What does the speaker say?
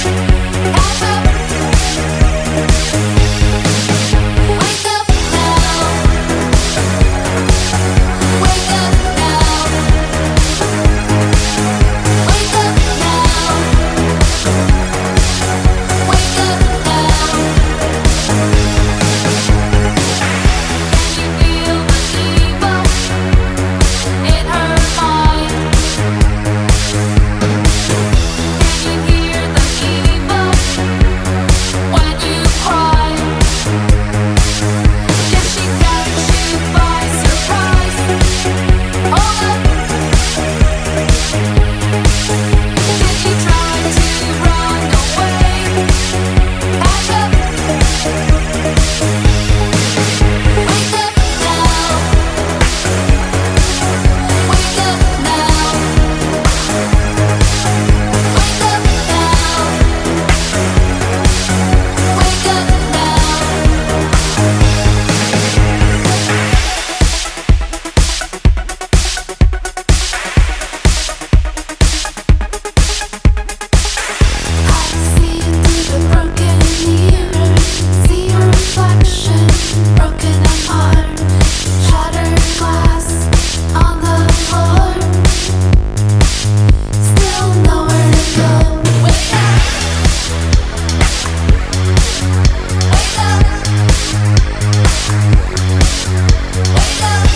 Thank love.